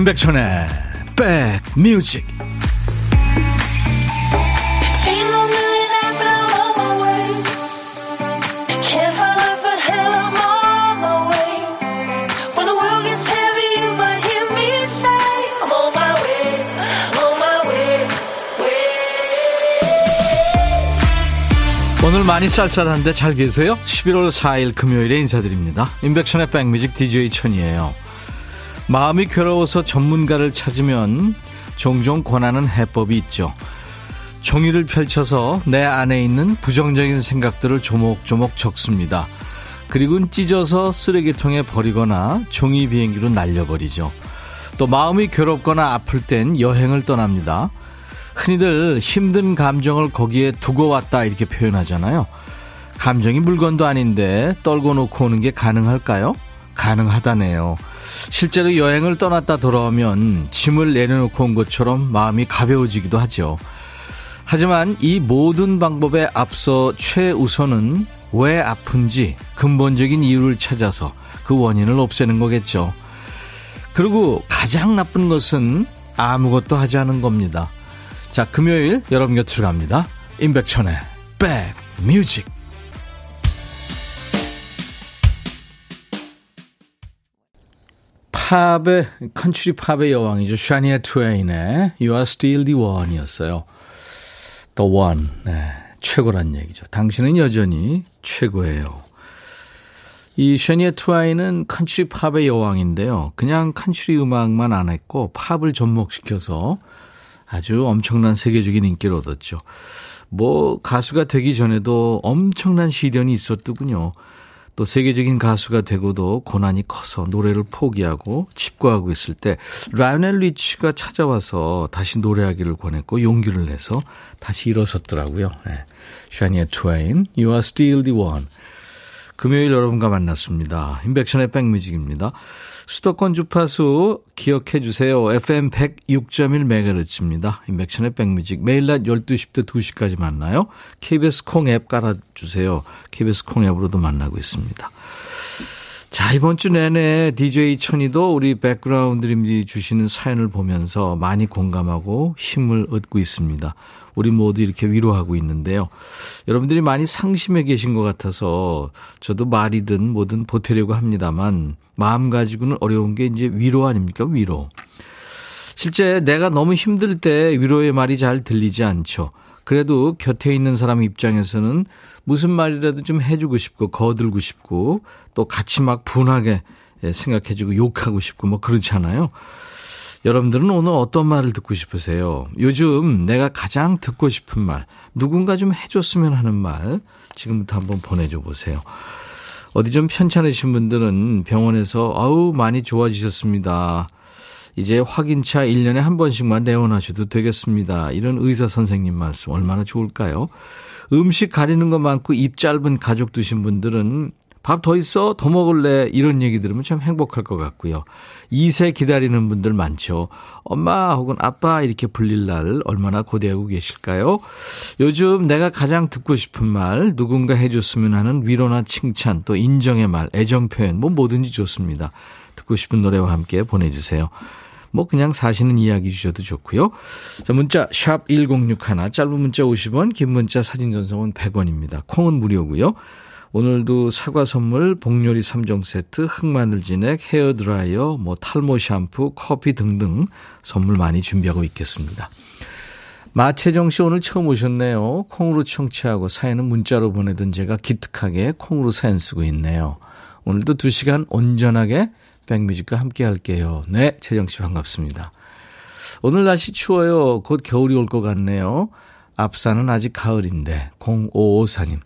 임백천의 백뮤직 오늘 많이 쌀쌀한데 잘 계세요? 11월 4일 금요일에 인사드립니다. 임백천의 백뮤직 DJ 천이에요. 마음이 괴로워서 전문가를 찾으면 종종 권하는 해법이 있죠. 종이를 펼쳐서 내 안에 있는 부정적인 생각들을 조목조목 적습니다. 그리고 찢어서 쓰레기통에 버리거나 종이 비행기로 날려버리죠. 또 마음이 괴롭거나 아플 땐 여행을 떠납니다. 흔히들 힘든 감정을 거기에 두고 왔다 이렇게 표현하잖아요. 감정이 물건도 아닌데 떨고 놓고 오는 게 가능할까요? 가능하다네요. 실제로 여행을 떠났다 돌아오면 짐을 내려놓고 온 것처럼 마음이 가벼워지기도 하죠. 하지만 이 모든 방법에 앞서 최우선은 왜 아픈지 근본적인 이유를 찾아서 그 원인을 없애는 거겠죠. 그리고 가장 나쁜 것은 아무것도 하지 않은 겁니다. 자, 금요일 여러분 곁으로 갑니다. 임백천의 백뮤직. 팝의 컨츄리 팝의 여왕이죠. 샤니아 트웨인의 You Are Still the One이었어요. The One. 네, 최고란 얘기죠. 당신은 여전히 최고예요. 이 샤니아 트와인은 컨츄리 팝의 여왕인데요. 그냥 컨츄리 음악만 안 했고 팝을 접목시켜서 아주 엄청난 세계적인 인기를 얻었죠. 뭐 가수가 되기 전에도 엄청난 시련이 있었더군요. 또 세계적인 가수가 되고도 고난이 커서 노래를 포기하고 집과하고 있을 때 라이넬 리치가 찾아와서 다시 노래하기를 권했고 용기를 내서 다시 일어섰더라고요. 네. 샤니아 트웨인, You are still the one. 금요일 여러분과 만났습니다. 인백션의 백뮤직입니다. 수도권 주파수 기억해 주세요. FM 106.1MHz입니다. 인백션의 백뮤직. 매일 낮 12시부터 2시까지 만나요. KBS 콩 앱 깔아주세요. KBS 콩 앱으로도 만나고 있습니다. 자, 이번 주 내내 DJ 천이도 우리 백그라운드님들이 주시는 사연을 보면서 많이 공감하고 힘을 얻고 있습니다. 우리 모두 이렇게 위로하고 있는데요. 여러분들이 많이 상심해 계신 것 같아서 저도 말이든 뭐든 보태려고 합니다만 마음 가지고는 어려운 게 이제 위로 아닙니까? 위로. 실제 내가 너무 힘들 때 위로의 말이 잘 들리지 않죠. 그래도 곁에 있는 사람 입장에서는 무슨 말이라도 좀 해주고 싶고 거들고 싶고 또 같이 막 분하게 생각해주고 욕하고 싶고 뭐 그렇잖아요. 여러분들은 오늘 어떤 말을 듣고 싶으세요? 요즘 내가 가장 듣고 싶은 말, 누군가 좀 해줬으면 하는 말, 지금부터 한번 보내줘 보세요. 어디 좀 편찮으신 분들은 병원에서 아우 많이 좋아지셨습니다. 이제 확인차 1년에 한 번씩만 내원하셔도 되겠습니다. 이런 의사 선생님 말씀 얼마나 좋을까요? 음식 가리는 것 많고 입 짧은 가족 두신 분들은 밥 더 있어? 더 먹을래? 이런 얘기 들으면 참 행복할 것 같고요. 2세 기다리는 분들 많죠. 엄마 혹은 아빠 이렇게 불릴 날 얼마나 고대하고 계실까요? 요즘 내가 가장 듣고 싶은 말, 누군가 해줬으면 하는 위로나 칭찬, 또 인정의 말, 애정 표현, 뭐 뭐든지 좋습니다. 듣고 싶은 노래와 함께 보내주세요. 뭐 그냥 사시는 이야기 주셔도 좋고요. 자, 문자 샵 1061, 짧은 문자 50원, 긴 문자 사진 전송은 100원입니다. 콩은 무료고요. 오늘도 사과 선물, 복요리 3종 세트, 흑마늘 진액, 헤어드라이어, 뭐 탈모 샴푸, 커피 등등 선물 많이 준비하고 있겠습니다. 마채정 씨 오늘 처음 오셨네요. 콩으로 청취하고 사연은 문자로 보내던 제가 기특하게 콩으로 사연 쓰고 있네요. 오늘도 2시간 온전하게 백뮤직과 함께 할게요. 네, 채정 씨 반갑습니다. 오늘 날씨 추워요. 곧 겨울이 올 것 같네요. 앞산은 아직 가을인데 0554님.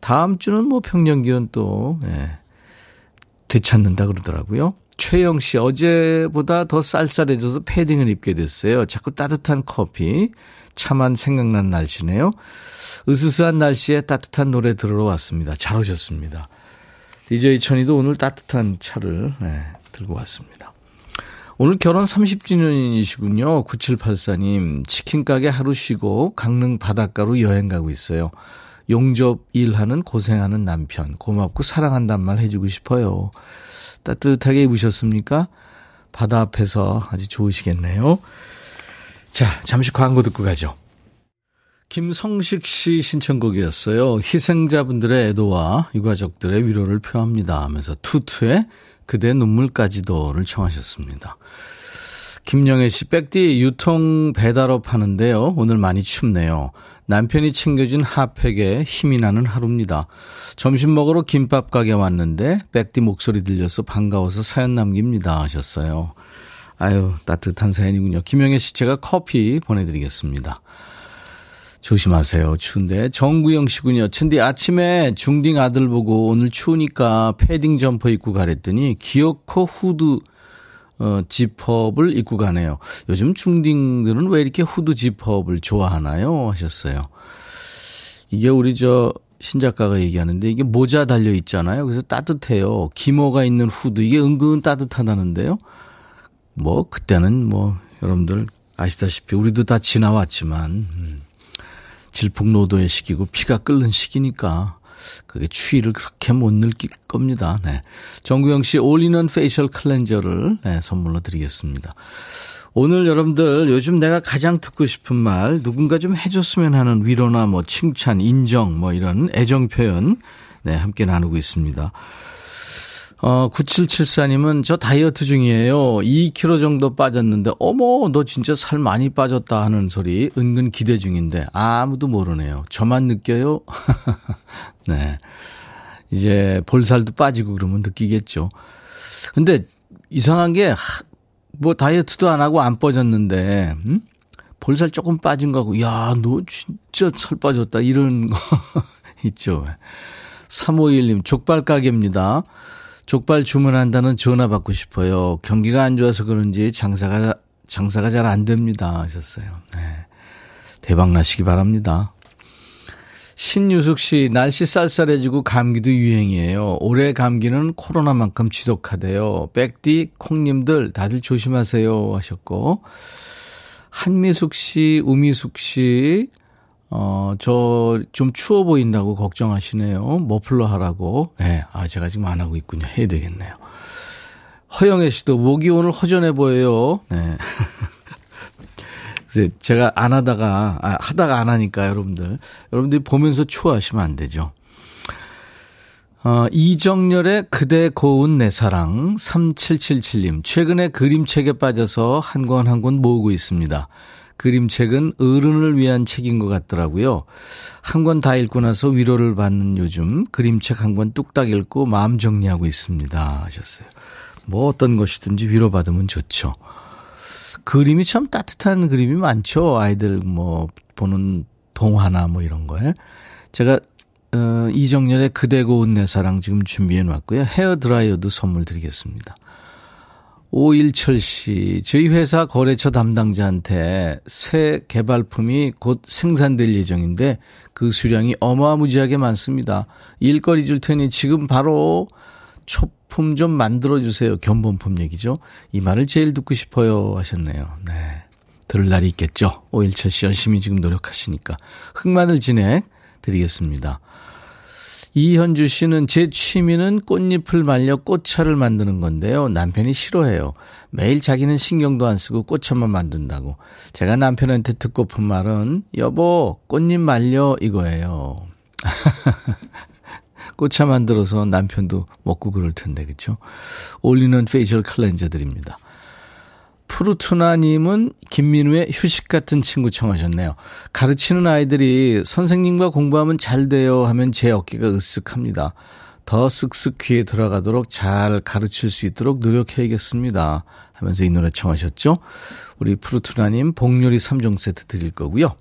다음 주는 뭐 평년 기온 또 예, 되찾는다 그러더라고요. 최영 씨 어제보다 더 쌀쌀해져서 패딩을 입게 됐어요. 자꾸 따뜻한 커피 차만 생각난 날씨네요. 으스스한 날씨에 따뜻한 노래 들으러 왔습니다. 잘 오셨습니다. DJ 천이도 오늘 따뜻한 차를 네, 들고 왔습니다. 오늘 결혼 30주년이시군요. 9784님. 치킨 가게 하루 쉬고 강릉 바닷가로 여행 가고 있어요. 용접 일하는 고생하는 남편 고맙고 사랑한단 말 해주고 싶어요. 따뜻하게 입으셨습니까? 바다 앞에서 아주 좋으시겠네요. 자, 잠시 광고 듣고 가죠. 김성식 씨 신청곡이었어요. 희생자분들의 애도와 유가족들의 위로를 표합니다 하면서 투투의 그대 눈물까지도를 청하셨습니다. 김영애 씨, 백디 유통 배달업 하는데요. 오늘 많이 춥네요. 남편이 챙겨준 핫팩에 힘이 나는 하루입니다. 점심 먹으러 김밥 가게 왔는데 백디 목소리 들려서 반가워서 사연 남깁니다 하셨어요. 아유 따뜻한 사연이군요. 김영애 씨 제가 커피 보내드리겠습니다. 조심하세요. 추운데. 정구영 씨군요. 근데 아침에 중딩 아들 보고 오늘 추우니까 패딩 점퍼 입고 가랬더니 기어코 후드 어, 지퍼를 입고 가네요. 요즘 중딩들은 왜 이렇게 후드 지퍼를 좋아하나요? 하셨어요. 이게 우리 저 신작가가 얘기하는데 이게 모자 달려 있잖아요. 그래서 따뜻해요. 기모가 있는 후드 이게 은근 따뜻하다는데요. 뭐 그때는 뭐 여러분들 아시다시피 우리도 다 지나왔지만 음, 질풍노도의 시기고 피가 끓는 시기니까 그게 추위를 그렇게 못 느낄 겁니다. 네. 정구영 씨 all-in-one facial cleanser를 네, 선물로 드리겠습니다. 오늘 여러분들 요즘 내가 가장 듣고 싶은 말 누군가 좀 해줬으면 하는 위로나 뭐 칭찬, 인정 뭐 이런 애정 표현 네, 함께 나누고 있습니다. 어, 9774님은 저 다이어트 중이에요. 2kg 정도 빠졌는데, 어머, 너 진짜 살 많이 빠졌다 하는 소리 은근 기대 중인데, 아무도 모르네요. 저만 느껴요? 네. 이제 볼살도 빠지고 그러면 느끼겠죠. 근데 이상한 게, 뭐 다이어트도 안 하고 안 빠졌는데, 음? 볼살 조금 빠진 거고, 야, 너 진짜 살 빠졌다. 이런 거 있죠. 351님, 족발 가게입니다. 족발 주문한다는 전화 받고 싶어요. 경기가 안 좋아서 그런지 장사가, 장사가 잘 안 됩니다. 하셨어요. 네. 대박 나시기 바랍니다. 신유숙 씨, 날씨 쌀쌀해지고 감기도 유행이에요. 올해 감기는 코로나만큼 지독하대요. 백디, 콩님들 다들 조심하세요. 하셨고. 한미숙 씨, 우미숙 씨, 어, 저 좀 추워 보인다고 걱정하시네요. 머플러 하라고. 예, 네, 아, 제가 지금 안 하고 있군요. 해야 되겠네요. 허영애 씨도 목이 오늘 허전해 보여요. 네. 그래서 제가 안 하다가, 아, 하다가 안 하니까 여러분들. 여러분들이 보면서 추워하시면 안 되죠. 어, 이정열의 그대 고운 내 사랑 3777님. 최근에 그림책에 빠져서 한 권 한 권 모으고 있습니다. 그림책은 어른을 위한 책인 것 같더라고요. 한 권 다 읽고 나서 위로를 받는 요즘 그림책 한 권 뚝딱 읽고 마음 정리하고 있습니다. 하셨어요. 뭐 어떤 것이든지 위로받으면 좋죠. 그림이 참 따뜻한 그림이 많죠. 아이들 뭐 보는 동화나 뭐 이런 거에. 제가 어, 이정렬의 그대 고운 내 사랑 지금 준비해 놨고요. 헤어 드라이어도 선물 드리겠습니다. 오일철 씨, 저희 회사 거래처 담당자한테 새 개발품이 곧 생산될 예정인데 그 수량이 어마무지하게 많습니다. 일거리 줄 테니 지금 바로 초품 좀 만들어주세요. 견본품 얘기죠. 이 말을 제일 듣고 싶어요 하셨네요. 네. 들을 날이 있겠죠. 오일철 씨 열심히 지금 노력하시니까. 흑마늘 진행 드리겠습니다. 이현주 씨는 제 취미는 꽃잎을 말려 꽃차를 만드는 건데요. 남편이 싫어해요. 매일 자기는 신경도 안 쓰고 꽃차만 만든다고. 제가 남편한테 듣고픈 말은 여보 꽃잎 말려 이거예요. 꽃차 만들어서 남편도 먹고 그럴 텐데 그렇죠? all-in-one facial cleanser 드립니다. 푸르투나님은 김민우의 휴식 같은 친구 청하셨네요. 가르치는 아이들이 선생님과 공부하면 잘 돼요 하면 제 어깨가 으쓱합니다. 더 쓱쓱 귀에 들어가도록 잘 가르칠 수 있도록 노력해야겠습니다. 하면서 이 노래 청하셨죠? 우리 푸르투나님 복요리 3종 세트 드릴 거고요.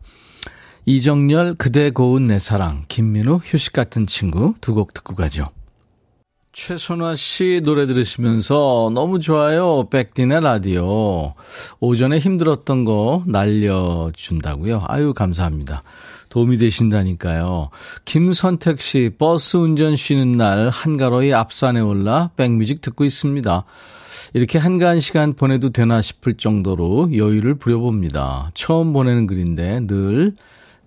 이정열 그대 고운 내 사랑 김민우 휴식 같은 친구 두 곡 듣고 가죠. 최선화 씨 노래 들으시면서 너무 좋아요. 백디네 라디오. 오전에 힘들었던 거 날려준다고요. 아유, 감사합니다. 도움이 되신다니까요. 김선택 씨, 버스 운전 쉬는 날 한가로이 앞산에 올라 백뮤직 듣고 있습니다. 이렇게 한가한 시간 보내도 되나 싶을 정도로 여유를 부려봅니다. 처음 보내는 글인데 늘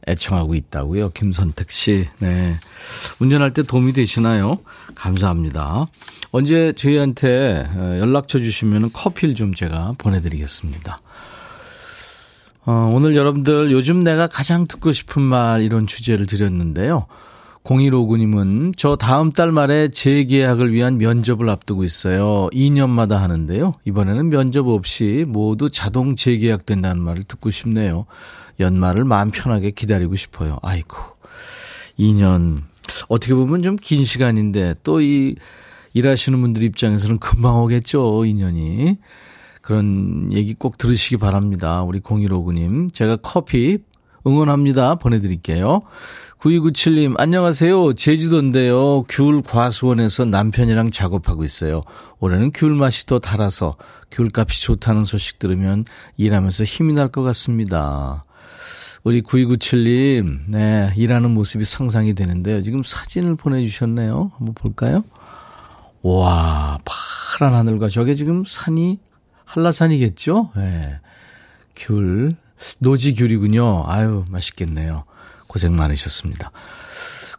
애청하고 있다고요. 김선택 씨. 네. 운전할 때 도움이 되시나요? 감사합니다. 언제 저희한테 어, 연락처 주시면 커피를 좀 제가 보내드리겠습니다. 어, 오늘 여러분들 요즘 내가 가장 듣고 싶은 말 이런 주제를 드렸는데요. 0159님은 저 다음 달 말에 재계약을 위한 면접을 앞두고 있어요. 2년마다 하는데요. 이번에는 면접 없이 모두 자동 재계약된다는 말을 듣고 싶네요. 연말을 마음 편하게 기다리고 싶어요. 아이고. 2년. 어떻게 보면 좀 긴 시간인데 또 이 일하시는 분들 입장에서는 금방 오겠죠. 2년이. 그런 얘기 꼭 들으시기 바랍니다. 우리 0159님. 제가 커피 응원합니다. 보내드릴게요. 9297님, 안녕하세요. 제주도인데요. 귤 과수원에서 남편이랑 작업하고 있어요. 올해는 귤 맛이 더 달아서 귤 값이 좋다는 소식 들으면 일하면서 힘이 날 것 같습니다. 우리 9297님, 네, 일하는 모습이 상상이 되는데요. 지금 사진을 보내주셨네요. 한번 볼까요? 와, 파란 하늘과 저게 지금 산이 한라산이겠죠? 네. 귤, 노지 귤이군요. 아유, 맛있겠네요. 고생 많으셨습니다.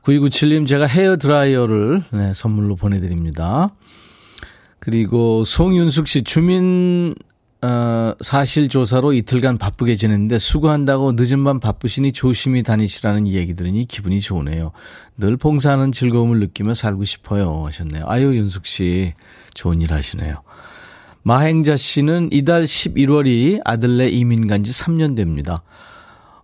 9297님, 제가 헤어 드라이어를 네, 선물로 보내드립니다. 그리고 송윤숙 씨, 주민, 어, 사실 조사로 이틀간 바쁘게 지냈는데 수고한다고 늦은 밤 바쁘시니 조심히 다니시라는 얘기 들으니 기분이 좋으네요. 늘 봉사하는 즐거움을 느끼며 살고 싶어요. 하셨네요. 아유, 윤숙 씨, 좋은 일 하시네요. 마행자 씨는 이달 11월이 아들네 이민 간 지 3년 됩니다.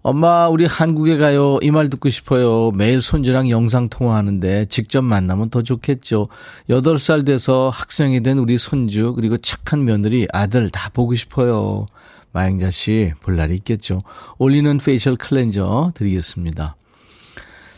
엄마, 우리 한국에 가요. 이 말 듣고 싶어요. 매일 손주랑 영상통화하는데 직접 만나면 더 좋겠죠. 8살 돼서 학생이 된 우리 손주, 그리고 착한 며느리, 아들 다 보고 싶어요. 마행자 씨, 볼 날이 있겠죠. all-in-one facial cleanser 드리겠습니다.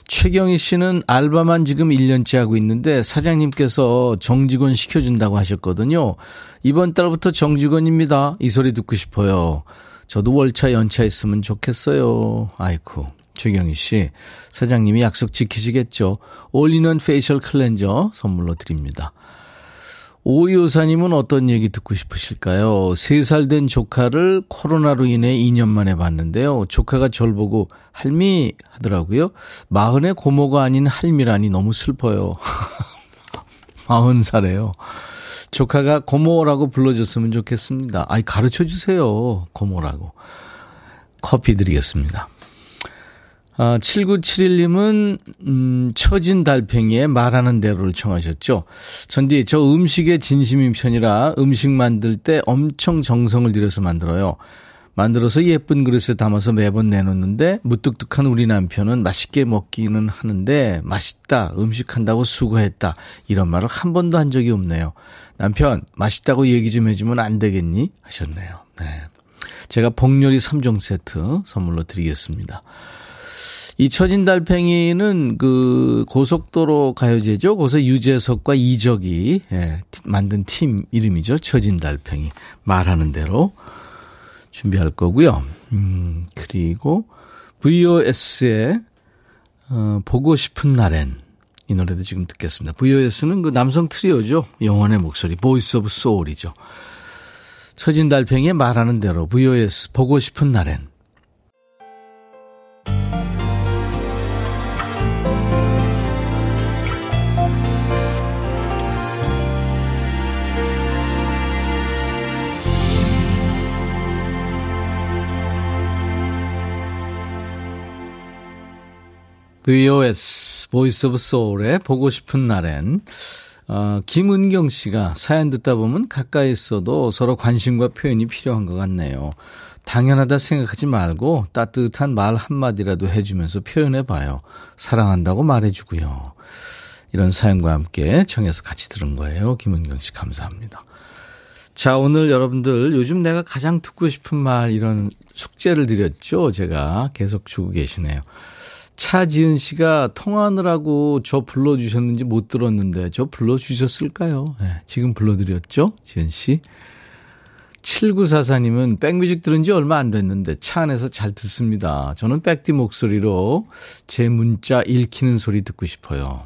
최경희 씨는 알바만 지금 1년째 하고 있는데 사장님께서 정직원 시켜준다고 하셨거든요. 이번 달부터 정직원입니다. 이 소리 듣고 싶어요. 저도 월차 연차 있으면 좋겠어요. 아이쿠. 최경희 씨, 사장님이 약속 지키시겠죠? all-in-one facial cleanser 선물로 드립니다. 오이호사님은 어떤 얘기 듣고 싶으실까요? 3살 된 조카를 코로나로 인해 2년 만에 봤는데요. 조카가 절 보고 할미 하더라고요. 마흔의 고모가 아닌 할미라니 너무 슬퍼요. 마흔 살에요. 조카가 고모라고 불러줬으면 좋겠습니다. 아이, 가르쳐 주세요. 고모라고. 커피 드리겠습니다. 아, 7971님은, 음, 처진 달팽이의 말하는 대로를 청하셨죠. 전디, 저 음식에 진심인 편이라 음식 만들 때 엄청 정성을 들여서 만들어요. 만들어서 예쁜 그릇에 담아서 매번 내놓는데 무뚝뚝한 우리 남편은 맛있게 먹기는 하는데 맛있다, 음식한다고 수고했다 이런 말을 한 번도 한 적이 없네요. 남편 맛있다고 얘기 좀 해주면 안 되겠니? 하셨네요. 네. 제가 복요리 3종 세트 선물로 드리겠습니다. 이 처진 달팽이는 그 고속도로 가요제죠. 거기서 유재석과 이적이 예, 만든 팀 이름이죠. 처진 달팽이. 말하는 대로 준비할 거고요. 음, 그리고 VOS의 어, 보고 싶은 날엔 이 노래도 지금 듣겠습니다. VOS는 그 남성 트리오죠. 영혼의 목소리, Voice of Soul이죠. 처진 달팽이의 말하는 대로 VOS 보고 싶은 날엔 VOS, Voice of Soul의 보고 싶은 날엔, 어, 김은경 씨가 사연 듣다 보면 가까이 있어도 서로 관심과 표현이 필요한 것 같네요. 당연하다 생각하지 말고 따뜻한 말 한마디라도 해주면서 표현해봐요. 사랑한다고 말해주고요. 이런 사연과 함께 청해서 같이 들은 거예요. 김은경 씨 감사합니다. 자, 오늘 여러분들 요즘 내가 가장 듣고 싶은 말 이런 숙제를 드렸죠. 제가 계속 주고 계시네요. 차지은 씨가 통화하느라고 저 불러주셨는지 못 들었는데 저 불러주셨을까요? 네, 지금 불러드렸죠? 지은 씨. 7944님은 백뮤직 들은 지 얼마 안 됐는데 차 안에서 잘 듣습니다. 저는 백디 목소리로 제 문자 읽히는 소리 듣고 싶어요.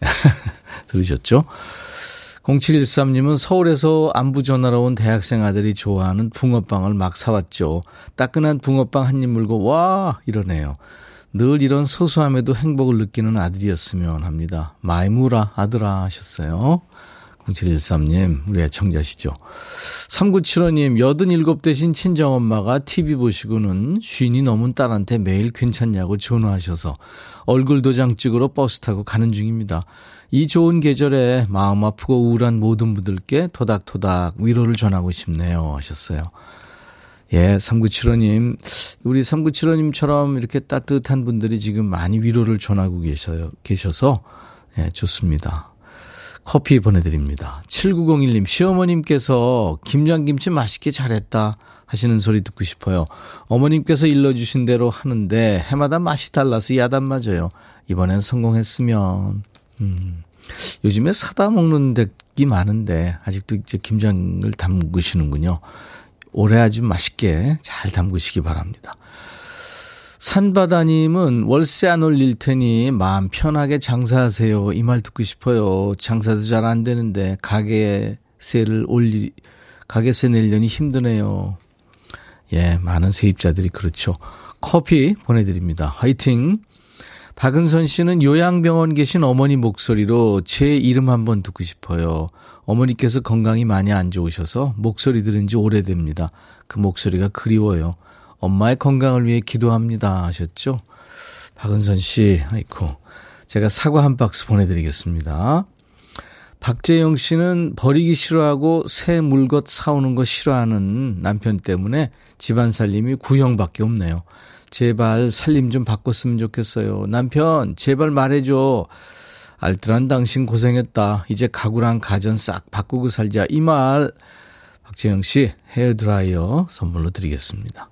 들으셨죠? 0713님은 서울에서 안부 전화로 온 대학생 아들이 좋아하는 붕어빵을 막 사왔죠. 따끈한 붕어빵 한 입 물고 와 이러네요. 늘 이런 소소함에도 행복을 느끼는 아들이었으면 합니다. 마이무라 아들아 하셨어요. 0713님, 우리 애청자시죠. 3975님, 87 대신 친정엄마가 TV 보시고는 쉰이 넘은 딸한테 매일 괜찮냐고 전화하셔서 얼굴 도장 찍으러 버스 타고 가는 중입니다. 이 좋은 계절에 마음 아프고 우울한 모든 분들께 토닥토닥 위로를 전하고 싶네요. 하셨어요. 예, 3975님. 우리 3975님처럼 이렇게 따뜻한 분들이 지금 많이 위로를 전하고 계셔요, 계셔서, 예, 좋습니다. 커피 보내드립니다. 7901님, 시어머님께서 김장김치 맛있게 잘했다 하시는 소리 듣고 싶어요. 어머님께서 일러주신 대로 하는데 해마다 맛이 달라서 야단 맞아요. 이번엔 성공했으면. 음. 요즘에 사다 먹는 덱이 많은데 아직도 이제 김장을 담그시는군요. 올해 아주 맛있게 잘 담그시기 바랍니다. 산바다님은 월세 안 올릴 테니 마음 편하게 장사하세요. 이 말 듣고 싶어요. 장사도 잘 안 되는데 가게세를 올리, 가게세 내려니 힘드네요. 예, 많은 세입자들이 그렇죠. 커피 보내드립니다. 화이팅! 박은선 씨는 요양병원 계신 어머니 목소리로 제 이름 한번 듣고 싶어요. 어머니께서 건강이 많이 안 좋으셔서 목소리 들은 지 오래됩니다. 그 목소리가 그리워요. 엄마의 건강을 위해 기도합니다. 하셨죠? 박은선 씨, 아이고. 제가 사과 한 박스 보내드리겠습니다. 박재영 씨는 버리기 싫어하고 새 물것 사오는 거 싫어하는 남편 때문에 집안 살림이 구형밖에 없네요. 제발 살림 좀 바꿨으면 좋겠어요. 남편, 제발 말해줘. 알뜰한 당신 고생했다. 이제 가구랑 가전 싹 바꾸고 살자. 이 말, 박재영 씨 헤어드라이어 선물로 드리겠습니다.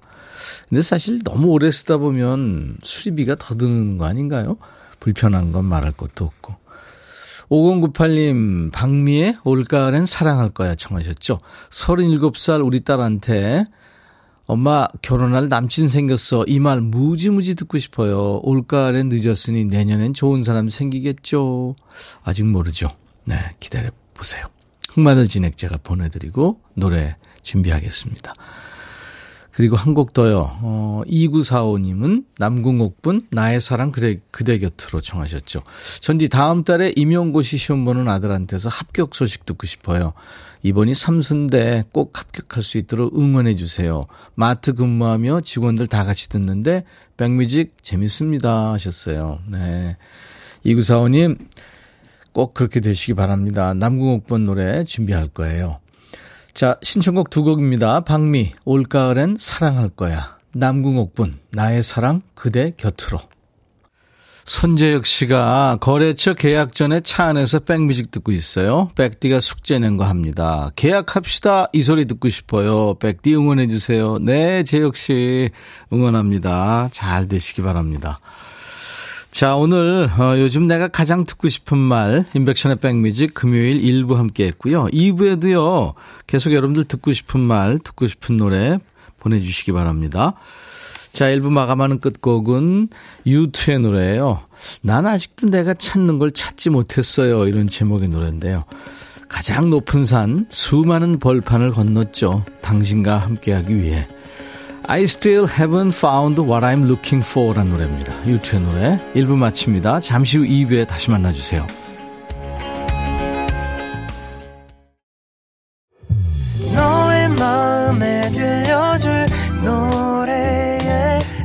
근데 사실 너무 오래 쓰다 보면 수리비가 더 드는 거 아닌가요? 불편한 건 말할 것도 없고. 5098님, 박미의 올가을엔 사랑할 거야 청하셨죠? 37살 우리 딸한테 엄마 결혼할 남친 생겼어. 이 말 무지무지 듣고 싶어요. 올가을엔 늦었으니 내년엔 좋은 사람 생기겠죠. 아직 모르죠. 네, 기다려 보세요. 흑마늘 진액 제가 보내드리고 노래 준비하겠습니다. 그리고 한 곡 더요. 어, 2945님은 남궁옥분 나의 사랑 그대, 그대 곁으로 청하셨죠. 전디 다음 달에 임용고시 시험 보는 아들한테서 합격 소식 듣고 싶어요. 이번이 삼순대 꼭 합격할 수 있도록 응원해 주세요. 마트 근무하며 직원들 다 같이 듣는데 백뮤직 재밌습니다 하셨어요. 네. 2945님 꼭 그렇게 되시기 바랍니다. 남궁옥분 노래 준비할 거예요. 자, 신청곡 두 곡입니다. 박미, 올가을엔 사랑할 거야. 남궁옥분, 나의 사랑, 그대 곁으로. 손재혁 씨가 거래처 계약 전에 차 안에서 백뮤직 듣고 있어요. 백디가 숙제 낸 거 합니다. 계약합시다. 이 소리 듣고 싶어요. 백디 응원해 주세요. 네, 재혁 씨 응원합니다. 잘 되시기 바랍니다. 자, 오늘 어, 요즘 내가 가장 듣고 싶은 말 인백션의 백뮤직 금요일 1부 함께 했고요. 2부에도요. 계속 여러분들 듣고 싶은 말, 듣고 싶은 노래 보내 주시기 바랍니다. 자, 1부 마감하는 끝곡은 U2의 노래예요. 난 아직도 내가 찾는 걸 찾지 못했어요. 이런 제목의 노래인데요. 가장 높은 산, 수많은 벌판을 건넜죠. 당신과 함께하기 위해. I still haven't found what I'm looking for 라는 노래입니다. 유튜의 노래 1부 마칩니다. 잠시 후 2부에 다시 만나주세요. 너의 마음에 들려줄 노래에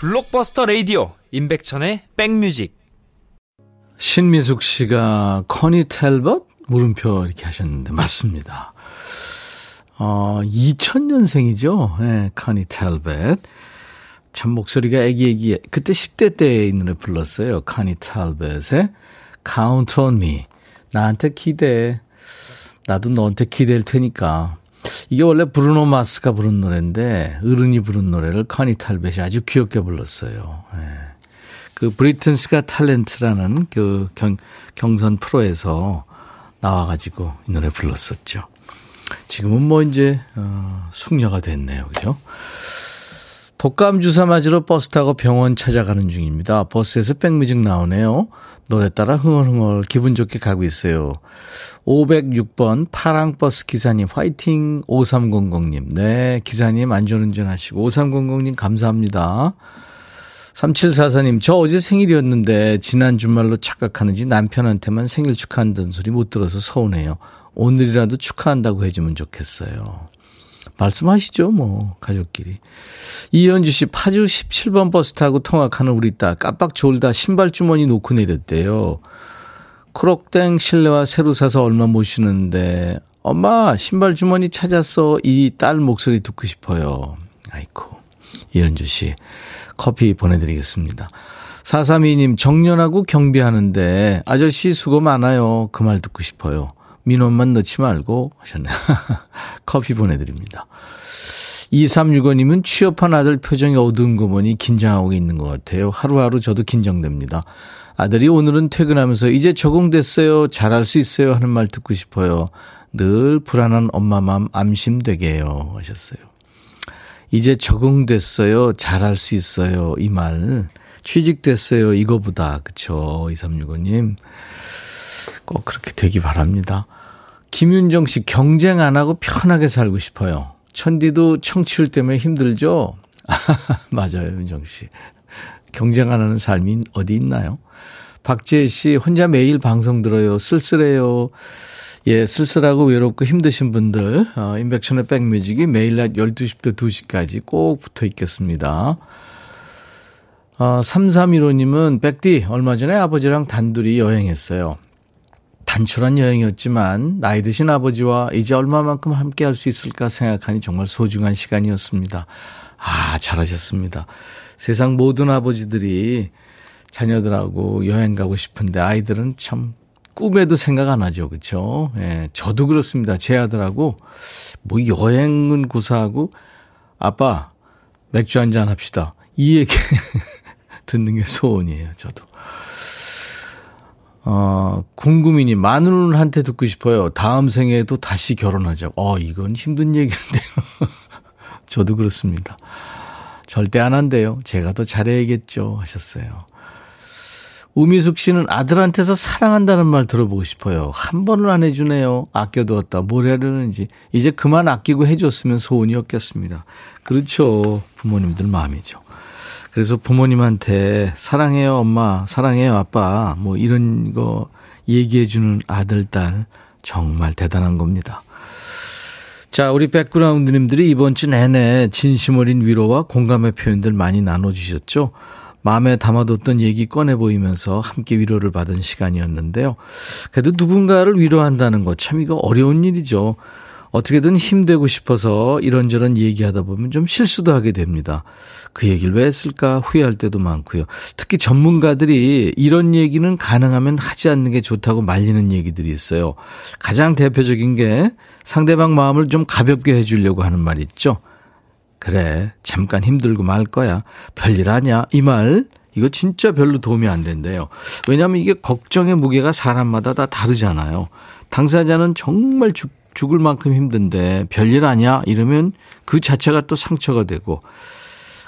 블록버스터 레이디오 임백천의 백뮤직 신미숙 씨가 커니 텔벗 물음표 이렇게 하셨는데 맞습니다. 어, 2000년생이죠. 네, 카니 텔벳. 참 목소리가 애기애기 그때 10대 때 이 노래 불렀어요. 카니 텔벳의 Count on Me. 나한테 기대. 나도 너한테 기댈 테니까. 이게 원래 브루노 마스가 부른 노래인데 어른이 부른 노래를 코니 탤벗이 아주 귀엽게 불렀어요. 예. 그 Britain's Got Talent라는 그 경, 경선 프로에서 나와가지고 이 노래 불렀었죠. 지금은 뭐 이제 어, 숙녀가 됐네요, 그죠? 독감 주사 맞으러 버스 타고 병원 찾아가는 중입니다. 버스에서 back music 나오네요. 노래 따라 흥얼흥얼 기분 좋게 가고 있어요. 506번 파랑버스 기사님 화이팅 5300님. 네, 기사님 안전운전 하시고 5300님 감사합니다. 3744님, 저 어제 생일이었는데 지난 주말로 착각하는지 남편한테만 생일 축하한다는 소리 못 들어서 서운해요. 오늘이라도 축하한다고 해주면 좋겠어요. 말씀하시죠, 뭐, 가족끼리. 이현주 씨, 파주 17번 버스 타고 통학하는 우리 딸, 깜빡 졸다 신발 주머니 놓고 내렸대요. 크록땡 실내화 새로 사서 얼마 못 쉬는데, 엄마, 신발 주머니 찾았어. 이 딸 목소리 듣고 싶어요. 아이고. 이현주 씨, 커피 보내드리겠습니다. 432님, 정년하고 경비하는데, 아저씨 수고 많아요. 그 말 듣고 싶어요. 민원만 넣지 말고 하셨네요. 커피 보내드립니다. 2365님은 취업한 아들 표정이 어두운 거 보니 긴장하고 있는 것 같아요. 하루하루 저도 긴장됩니다. 아들이 오늘은 퇴근하면서 이제 적응됐어요. 잘할 수 있어요. 하는 말 듣고 싶어요. 늘 불안한 엄마 마음 암심되게 해요. 하셨어요. 이제 적응됐어요. 잘할 수 있어요. 이 말. 취직됐어요. 이거보다. 그쵸. 2365님. 꼭 그렇게 되기 바랍니다. 김윤정 씨, 경쟁 안 하고 편하게 살고 싶어요. 천디도 청취율 때문에 힘들죠? 맞아요, 윤정 씨. 경쟁 안 하는 삶이 어디 있나요? 박지혜 씨, 혼자 매일 방송 들어요. 쓸쓸해요. 예, 쓸쓸하고 외롭고 힘드신 분들, 어, 인백션의 백뮤직이 매일 낮 12시부터 2시까지 꼭 붙어 있겠습니다. 어, 3315님은 백디, 얼마 전에 아버지랑 단둘이 여행했어요. 단출한 여행이었지만 나이 드신 아버지와 이제 얼마만큼 함께 할 수 있을까 생각하니 정말 소중한 시간이었습니다. 아, 잘하셨습니다. 세상 모든 아버지들이 자녀들하고 여행 가고 싶은데 아이들은 참 꿈에도 생각 안 하죠. 그렇죠? 예, 저도 그렇습니다. 제 아들하고 뭐 여행은 고사하고 아빠 맥주 한잔 합시다. 이 얘기 듣는 게 소원이에요. 저도. 어, 궁금이니 마누르한테 듣고 싶어요. 다음 생에도 다시 결혼하자. 어, 이건 힘든 얘기인데요. 저도 그렇습니다. 절대 안 한대요. 제가 더 잘해야겠죠. 하셨어요. 우미숙 씨는 아들한테서 사랑한다는 말 들어보고 싶어요. 한 번을 안 해주네요. 아껴두었다. 뭘 해야되는지. 이제 그만 아끼고 해줬으면 소원이었겠습니다. 그렇죠. 부모님들 마음이죠. 그래서 부모님한테 사랑해요 엄마, 사랑해요 아빠 뭐 이런 거 얘기해 주는 아들, 딸 정말 대단한 겁니다. 자, 우리 백그라운드님들이 이번 주 내내 진심 어린 위로와 공감의 표현들 많이 나눠주셨죠? 마음에 담아뒀던 얘기 꺼내 보이면서 함께 위로를 받은 시간이었는데요. 그래도 누군가를 위로한다는 것 참 이거 어려운 일이죠. 어떻게든 힘되고 싶어서 이런저런 얘기하다 보면 좀 실수도 하게 됩니다. 그 얘기를 왜 했을까 후회할 때도 많고요. 특히 전문가들이 이런 얘기는 가능하면 하지 않는 게 좋다고 말리는 얘기들이 있어요. 가장 대표적인 게 상대방 마음을 좀 가볍게 해주려고 하는 말 있죠. 그래, 잠깐 힘들고 말 거야. 별일 아니야. 이 말, 이거 진짜 별로 도움이 안 된대요. 왜냐하면 이게 걱정의 무게가 사람마다 다 다르잖아요. 당사자는 정말 죽 죽을 만큼 힘든데 별일 아니야 이러면 그 자체가 또 상처가 되고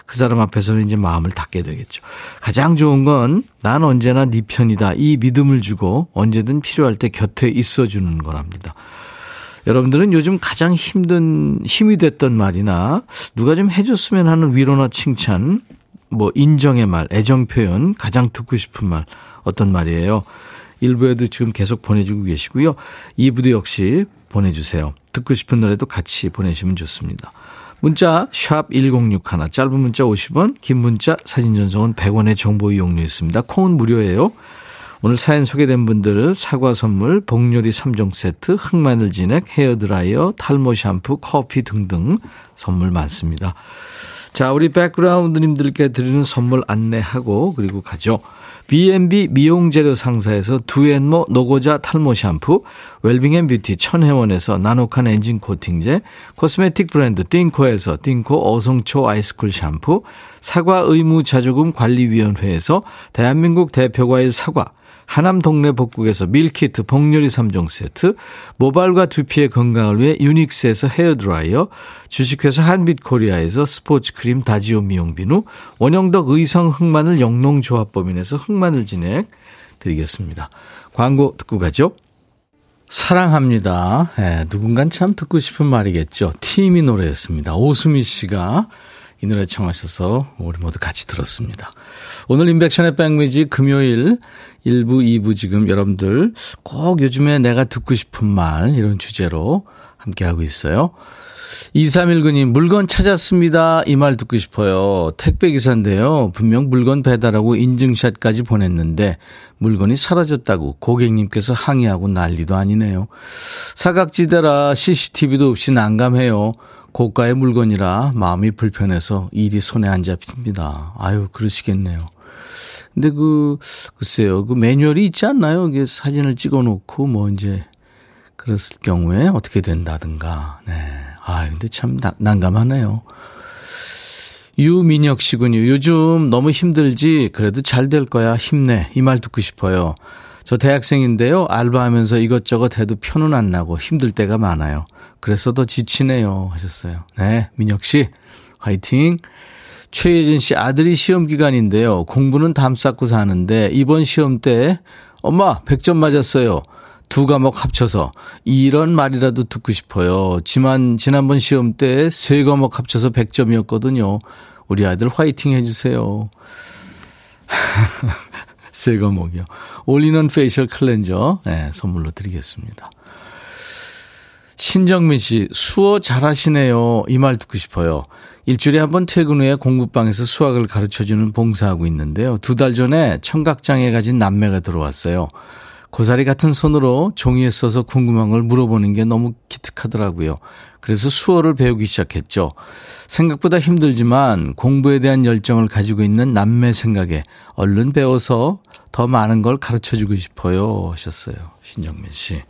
그 사람 앞에서는 이제 마음을 닫게 되겠죠. 가장 좋은 건 난 언제나 네 편이다. 이 믿음을 주고 언제든 필요할 때 곁에 있어 주는 거랍니다. 여러분들은 요즘 가장 힘든 힘이 됐던 말이나 누가 좀 해줬으면 하는 위로나 칭찬, 뭐 인정의 말, 애정 표현, 가장 듣고 싶은 말 어떤 말이에요? 1부에도 지금 계속 보내주고 계시고요. 2부도 역시 보내주세요. 듣고 싶은 노래도 같이 보내주시면 좋습니다. 문자 1061, 짧은 문자 50원, 긴 문자 사진 전송은 100원의 정보 이용료 있습니다. 콩은 무료예요. 오늘 사연 소개된 분들 사과 선물, 복요리 3종 세트, 흑마늘 진액, 헤어드라이어, 탈모 샴푸, 커피 등등 선물 많습니다. 자, 우리 백그라운드님들께 드리는 선물 안내하고 그리고 가죠. B&B 미용재료 상사에서 두앤모 노고자 탈모 샴푸, 웰빙앤뷰티 천혜원에서 나노칸 엔진 코팅제, 코스메틱 브랜드 띵코에서 띵코 어성초 아이스쿨 샴푸, 사과 의무 자조금 관리위원회에서 대한민국 대표과일 사과, 하남 동네 복국에서 밀키트 복요리 3종 세트, 모발과 두피의 건강을 위해 유닉스에서 헤어드라이어, 주식회사 한빛코리아에서 스포츠크림 다지오 미용비누, 원형덕 의성 흑마늘 영농조합법인에서 흑마늘 진액 드리겠습니다. 광고 듣고 가죠. 사랑합니다. 예, 누군간 참 듣고 싶은 말이겠죠. 팀의 노래였습니다. 오수미 씨가 이 노래 청하셔서 우리 모두 같이 들었습니다. 오늘 인백션의 백뮤직 금요일 1부, 2부 지금 여러분들 꼭 요즘에 내가 듣고 싶은 말 이런 주제로 함께하고 있어요. 2319님, 물건 찾았습니다. 이 말 듣고 싶어요. 택배기사인데요. 분명 물건 배달하고 인증샷까지 보냈는데 물건이 사라졌다고 고객님께서 항의하고 난리도 아니네요. 사각지대라 CCTV도 없이 난감해요. 고가의 물건이라 마음이 불편해서 일이 손에 안 잡힙니다. 아유, 그러시겠네요. 근데 그, 글쎄요, 그 매뉴얼이 있지 않나요? 이게 사진을 찍어 놓고 뭐 이제, 그랬을 경우에 어떻게 된다든가. 네. 아, 근데 참 난감하네요. 유민혁 씨군요. 요즘 너무 힘들지, 그래도 잘 될 거야. 힘내. 이 말 듣고 싶어요. 저 대학생인데요. 알바하면서 이것저것 해도 편은 안 나고 힘들 때가 많아요. 그래서 더 지치네요. 하셨어요. 네, 민혁 씨, 화이팅! 최예진 씨 아들이 시험 기간인데요. 공부는 담 쌓고 사는데 이번 시험 때 엄마 100점 맞았어요. 두 과목 합쳐서 이런 말이라도 듣고 싶어요. 지만 지난번 시험 때 세 과목 합쳐서 100점이었거든요. 우리 아들 화이팅 해주세요. 세 과목이요. 올리는 facial cleanser 네, 선물로 드리겠습니다. 신정민 씨, 수어 잘하시네요. 이 말 듣고 싶어요. 일주일에 한 번 퇴근 후에 공부방에서 수학을 가르쳐주는 봉사하고 있는데요. 두 달 전에 청각장애 가진 남매가 들어왔어요. 고사리 같은 손으로 종이에 써서 궁금한 걸 물어보는 게 너무 기특하더라고요. 그래서 수어를 배우기 시작했죠. 생각보다 힘들지만 공부에 대한 열정을 가지고 있는 남매 생각에 얼른 배워서 더 많은 걸 가르쳐 주고 싶어요. 하셨어요. 신정민 씨.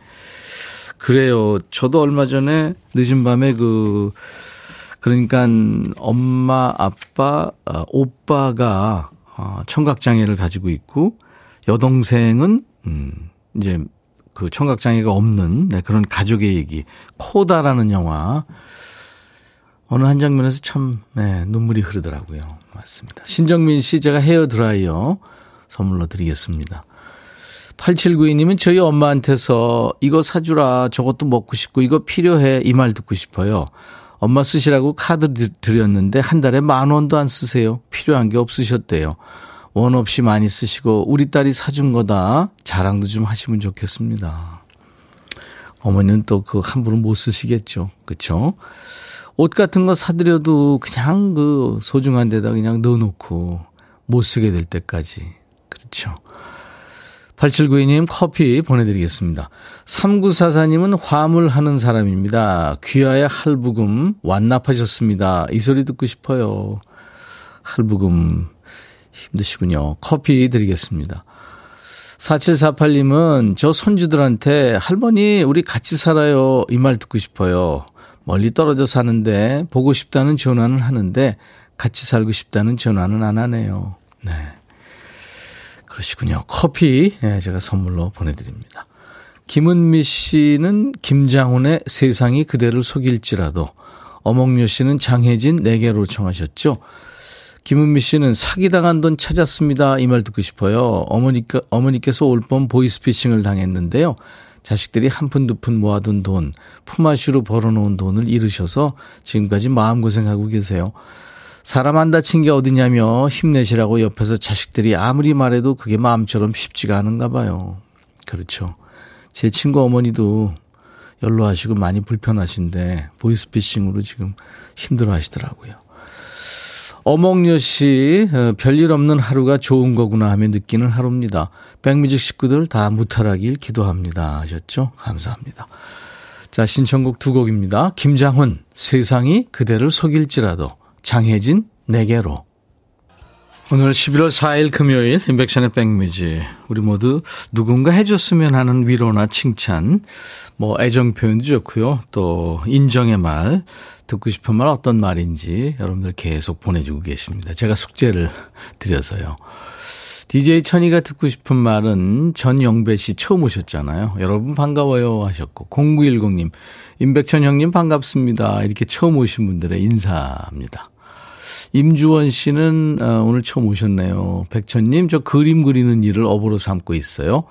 그래요. 저도 얼마 전에 늦은 밤에 그, 그러니까 엄마, 아빠, 어, 오빠가 어, 청각 장애를 가지고 있고, 여동생은, 음, 이제 그 청각 장애가 없는 네, 그런 가족의 얘기. 코다라는 영화. 어느 한 장면에서 참, 네, 눈물이 흐르더라고요. 맞습니다. 신정민 씨, 제가 헤어 드라이어 선물로 드리겠습니다. 8792님은 저희 엄마한테서 이거 사주라, 저것도 먹고 싶고, 이거 필요해, 이 말 듣고 싶어요. 엄마 쓰시라고 카드 드렸는데 한 달에 만 원도 안 쓰세요. 필요한 게 없으셨대요. 원 없이 많이 쓰시고, 우리 딸이 사준 거다. 자랑도 좀 하시면 좋겠습니다. 어머니는 또 그 함부로 못 쓰시겠죠. 그쵸? 옷 같은 거 사드려도 그냥 그 소중한 데다 그냥 넣어놓고 못 쓰게 될 때까지. 그렇죠. 8792님 커피 보내드리겠습니다. 3944님은 화물하는 사람입니다. 귀하의 할부금 완납하셨습니다. 이 소리 듣고 싶어요. 할부금 힘드시군요. 커피 드리겠습니다. 4748님은 저 손주들한테 할머니 우리 같이 살아요. 이 말 듣고 싶어요. 멀리 떨어져 사는데 보고 싶다는 전화는 하는데 같이 살고 싶다는 전화는 안 하네요. 네. 그러시군요. 커피 예, 제가 선물로 보내드립니다. 김은미 씨는 김장훈의 세상이 그대를 속일지라도 어몽요 씨는 장혜진 4개로 청하셨죠. 김은미 씨는 사기당한 돈 찾았습니다. 이 말 듣고 싶어요. 어머니께, 어머니께서 올 봄 보이스피싱을 당했는데요. 자식들이 한 푼 두 푼 모아둔 돈, 품앗이로 벌어놓은 돈을 잃으셔서 지금까지 마음고생하고 계세요. 사람 안 다친 게 어디냐며 힘내시라고 옆에서 자식들이 아무리 말해도 그게 마음처럼 쉽지가 않은가 봐요. 그렇죠. 제 친구 어머니도 연로하시고 많이 불편하신데 보이스피싱으로 지금 힘들어 하시더라고요. 어몽여 씨, 어, 별일 없는 하루가 좋은 거구나 하며 느끼는 하루입니다. 백뮤직 식구들 다 무탈하길 기도합니다. 하셨죠? 감사합니다. 자, 신청곡 두 곡입니다. 김장훈, 세상이 그대를 속일지라도. 장혜진 내게로. 오늘 11월 4일 금요일 인백션의 백뮤지. 우리 모두 누군가 해줬으면 하는 위로나 칭찬 뭐 애정 표현도 좋고요. 또 인정의 말 듣고 싶은 말 어떤 말인지 여러분들 계속 보내주고 계십니다. 제가 숙제를 드려서요. DJ 천이가 듣고 싶은 말은 전영배 씨 처음 오셨잖아요. 여러분 반가워요 하셨고 0910님 임백천 형님 반갑습니다. 이렇게 처음 오신 분들의 인사입니다 임주원 씨는 어, 오늘 처음 오셨네요. 백천님, 저 그림 그리는 일을 업으로 삼고 있어요.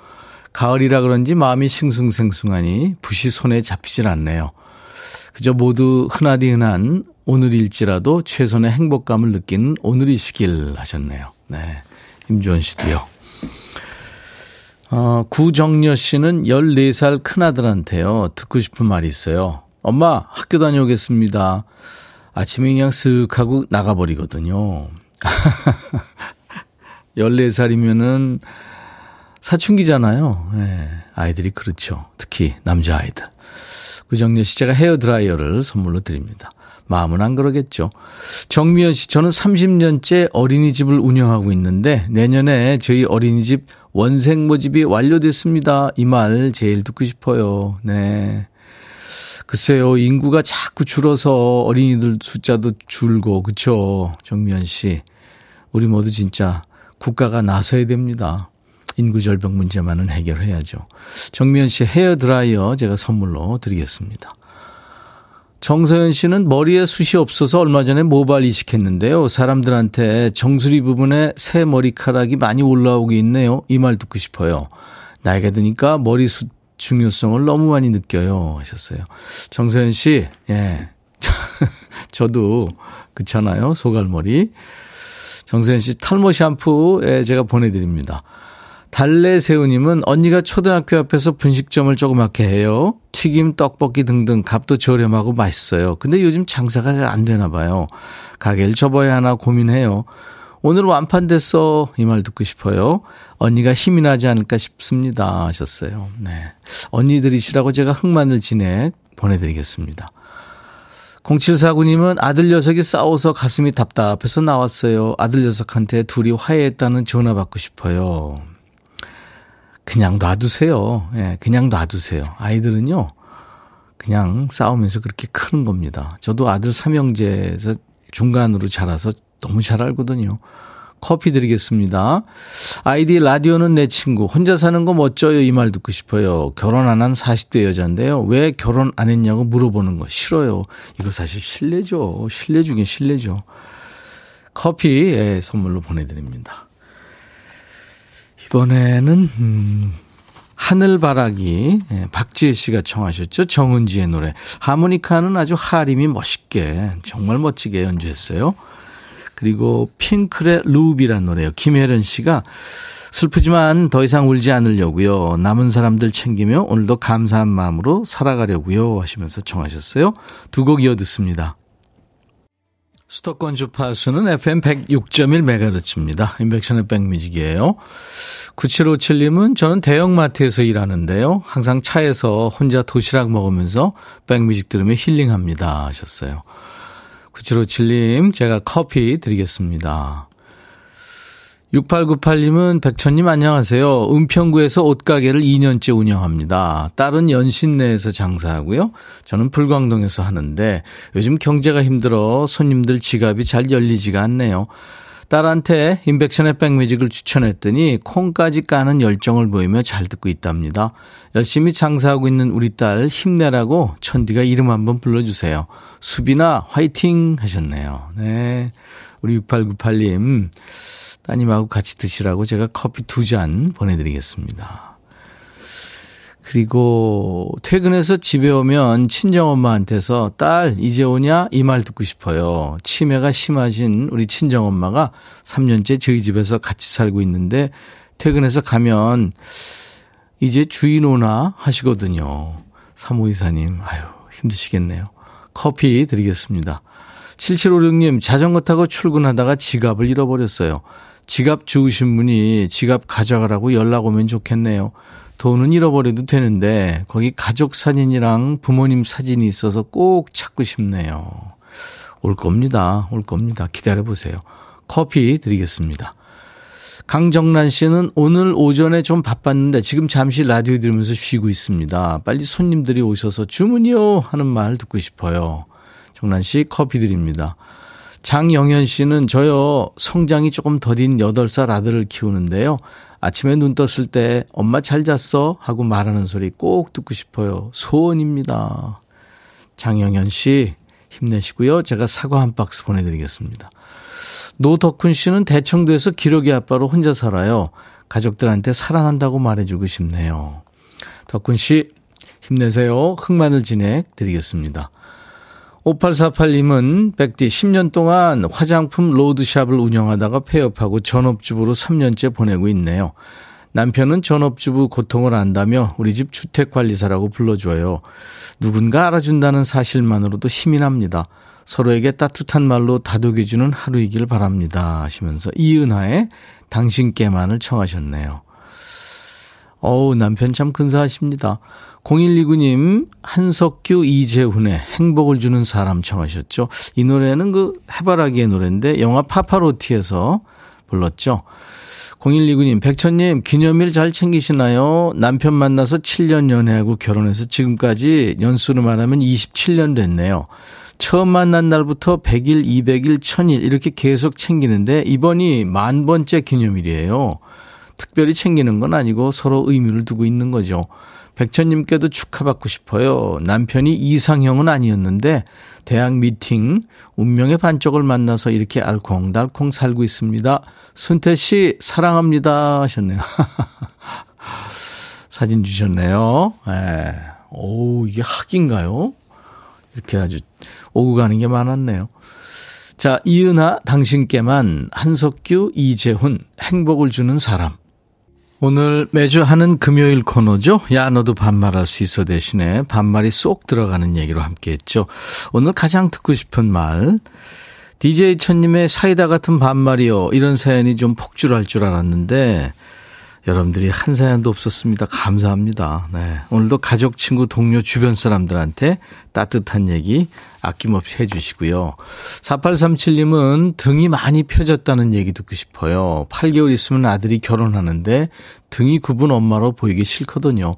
가을이라 그런지 마음이 싱숭생숭하니 붓이 손에 잡히질 않네요. 그저 모두 흔하디 흔한 오늘일지라도 최선의 행복감을 느끼는 오늘이시길 하셨네요. 네. 임주원 씨도요. 어, 구정녀 씨는 14살 큰아들한테요. 듣고 싶은 말이 있어요. 엄마, 학교 다녀오겠습니다. 아침에 그냥 쓱 하고 나가버리거든요. 14살이면은 사춘기잖아요. 네, 아이들이 그렇죠. 특히 남자아이들. 구정렬 씨 제가 헤어드라이어를 선물로 드립니다. 마음은 안 그러겠죠. 정미연 씨, 저는 30년째 어린이집을 운영하고 있는데 내년에 저희 어린이집 원생 모집이 완료됐습니다. 이 말 제일 듣고 싶어요. 네. 글쎄요, 인구가 자꾸 줄어서 어린이들 숫자도 줄고, 그쵸? 정미연 씨. 우리 모두 진짜 국가가 나서야 됩니다. 인구 절벽 문제만은 해결해야죠. 정미연 씨 헤어 드라이어 제가 선물로 드리겠습니다. 정서연 씨는 머리에 숱이 없어서 얼마 전에 모발 이식했는데요. 사람들한테 정수리 부분에 새 머리카락이 많이 올라오고 있네요. 이 말 듣고 싶어요. 나이가 드니까 머리숱 중요성을 너무 많이 느껴요. 하셨어요. 정서연 씨, 예. 저도 그렇잖아요. 소갈머리. 정서연 씨 탈모 샴푸 에 제가 보내드립니다. 달래새우님은 언니가 초등학교 앞에서 분식점을 조그맣게 해요. 튀김, 떡볶이 등등 값도 저렴하고 맛있어요. 근데 요즘 장사가 잘 안 되나 봐요. 가게를 접어야 하나 고민해요. 오늘 완판됐어. 이 말 듣고 싶어요. 언니가 힘이 나지 않을까 싶습니다. 하셨어요. 네. 언니들이시라고 제가 흑마늘 진액 보내드리겠습니다. 0749님은 아들 녀석이 싸워서 가슴이 답답해서 나왔어요. 아들 녀석한테 둘이 화해했다는 전화 받고 싶어요. 그냥 놔두세요. 예, 네, 그냥 놔두세요. 아이들은요, 그냥 싸우면서 그렇게 크는 겁니다. 저도 아들 삼형제에서 중간으로 자라서 너무 잘 알거든요. 커피 드리겠습니다. 아이디 라디오는 내 친구. 혼자 사는 거 멋져요. 이 말 듣고 싶어요. 결혼 안 한 40대 여자인데요. 왜 결혼 안 했냐고 물어보는 거 싫어요. 이거 사실 실례죠. 실례 중에 실례죠. 커피 예, 선물로 보내드립니다. 이번에는 음, 하늘바라기 예, 박지혜 씨가 청하셨죠. 정은지의 노래. 하모니카는 아주 하림이 멋있게 정말 멋지게 연주했어요. 그리고 핑클의 루비란 노래요. 김혜련 씨가 슬프지만 더 이상 울지 않으려고요. 남은 사람들 챙기며 오늘도 감사한 마음으로 살아가려고요. 하시면서 청하셨어요. 두 곡 이어 듣습니다. 수도권 주파수는 FM 106.1MHz입니다. 인백션의 백뮤직이에요. 9757님은 저는 대형마트에서 일하는데요. 항상 차에서 혼자 도시락 먹으면서 백뮤직 들으며 힐링합니다. 하셨어요. 9757님, 제가 커피 드리겠습니다. 6898님은 백천님 안녕하세요. 은평구에서 옷가게를 2년째 운영합니다. 딸은 연신내에서 장사하고요. 저는 불광동에서 하는데 요즘 경제가 힘들어 손님들 지갑이 잘 열리지가 않네요. 딸한테 인백션의 백뮤직을 추천했더니 콩까지 까는 열정을 보이며 잘 듣고 있답니다. 열심히 장사하고 있는 우리 딸 힘내라고 천디가 이름 한번 불러주세요. 수빈아 화이팅 하셨네요. 네. 우리 6898님 따님하고 같이 드시라고 제가 커피 두 잔 보내드리겠습니다. 그리고 퇴근해서 집에 오면 친정엄마한테서 딸 이제 오냐 이 말 듣고 싶어요. 치매가 심하신 우리 친정엄마가 3년째 저희 집에서 같이 살고 있는데 퇴근해서 가면 이제 주인 오나 하시거든요. 사모이사님 아유 힘드시겠네요. 커피 드리겠습니다. 7756님, 자전거 타고 출근하다가 지갑을 잃어버렸어요. 지갑 주우신 분이 지갑 가져가라고 연락 오면 좋겠네요. 돈은 잃어버려도 되는데, 거기 가족 사진이랑 부모님 사진이 있어서 꼭 찾고 싶네요. 올 겁니다. 올 겁니다. 기다려 보세요. 커피 드리겠습니다. 강정란 씨는 오늘 오전에 좀 바빴는데 지금 잠시 라디오 들으면서 쉬고 있습니다. 빨리 손님들이 오셔서 주문이요 하는 말 듣고 싶어요. 정란 씨 커피 드립니다. 장영현 씨는 저요 성장이 조금 더딘 8살 아들을 키우는데요. 아침에 눈 떴을 때 엄마 잘 잤어? 하고 말하는 소리 꼭 듣고 싶어요. 소원입니다. 장영현 씨 힘내시고요. 제가 사과 한 박스 보내드리겠습니다. 노덕훈 씨는 대청도에서 기러기 아빠로 혼자 살아요. 가족들한테 사랑한다고 말해주고 싶네요. 덕훈 씨, 힘내세요. 흑마늘 진액 드리겠습니다. 5848님은 백디 10년 동안 화장품 로드샵을 운영하다가 폐업하고 전업주부로 3년째 보내고 있네요. 남편은 전업주부 고통을 안다며 우리 집 주택관리사라고 불러줘요. 누군가 알아준다는 사실만으로도 힘이 납니다. 서로에게 따뜻한 말로 다독여주는 하루이길 바랍니다. 하시면서 이은하의 당신께만을 청하셨네요. 어우, 남편 참 근사하십니다. 0129님, 한석규, 이재훈의 행복을 주는 사람 청하셨죠. 이 노래는 그 해바라기의 노래인데 영화 파파로티에서 불렀죠. 0129님, 백천님, 기념일 잘 챙기시나요? 남편 만나서 7년 연애하고 결혼해서 지금까지 연수로 말하면 27년 됐네요. 처음 만난 날부터 100일, 200일, 1000일 이렇게 계속 챙기는데 이번이 만 번째 기념일이에요. 특별히 챙기는 건 아니고 서로 의미를 두고 있는 거죠. 백천님께도 축하받고 싶어요. 남편이 이상형은 아니었는데 대학 미팅 운명의 반쪽을 만나서 이렇게 알콩달콩 살고 있습니다. 순태 씨 사랑합니다 하셨네요. 사진 주셨네요. 예. 오 이게 학인가요? 이렇게 아주 오고 가는 게 많았네요. 자, 이은하, 당신께만, 한석규, 이재훈, 행복을 주는 사람. 오늘 매주 하는 금요일 코너죠. 야, 너도 반말할 수 있어 대신에 반말이 쏙 들어가는 얘기로 함께 했죠. 오늘 가장 듣고 싶은 말. DJ 천님의 사이다 같은 반말이요. 이런 사연이 좀 폭주할 줄 알았는데, 여러분들이 한 사연도 없었습니다. 감사합니다. 네. 오늘도 가족, 친구, 동료, 주변 사람들한테 따뜻한 얘기 아낌없이 해주시고요. 4837님은 등이 많이 펴졌다는 얘기 듣고 싶어요. 8개월 있으면 아들이 결혼하는데 등이 굽은 엄마로 보이기 싫거든요.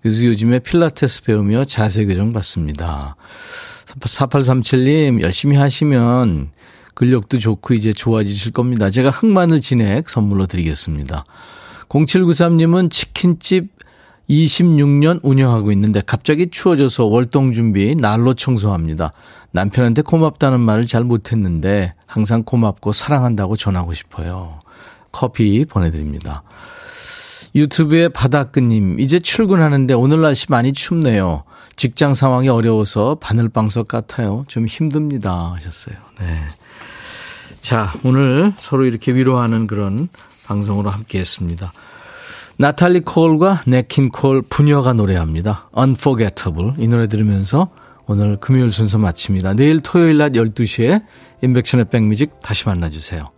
그래서 요즘에 필라테스 배우며 자세 교정 받습니다. 4837님 열심히 하시면 근력도 좋고 이제 좋아지실 겁니다. 제가 흑마늘 진액 선물로 드리겠습니다. 0793님은 치킨집 26년 운영하고 있는데 갑자기 추워져서 월동 준비 날로 청소합니다. 남편한테 고맙다는 말을 잘 못했는데 항상 고맙고 사랑한다고 전하고 싶어요. 커피 보내드립니다. 유튜브에 바다끈님, 이제 출근하는데 오늘 날씨 많이 춥네요. 직장 상황이 어려워서 바늘방석 같아요. 좀 힘듭니다. 하셨어요. 네. 자, 오늘 서로 이렇게 위로하는 그런 방송으로 함께 했습니다. 나탈리 콜과 네킨 콜 부녀가 노래합니다. Unforgettable. 이 노래 들으면서 오늘 금요일 순서 마칩니다. 내일 토요일 낮 12시에 인백션의 백뮤직 다시 만나주세요.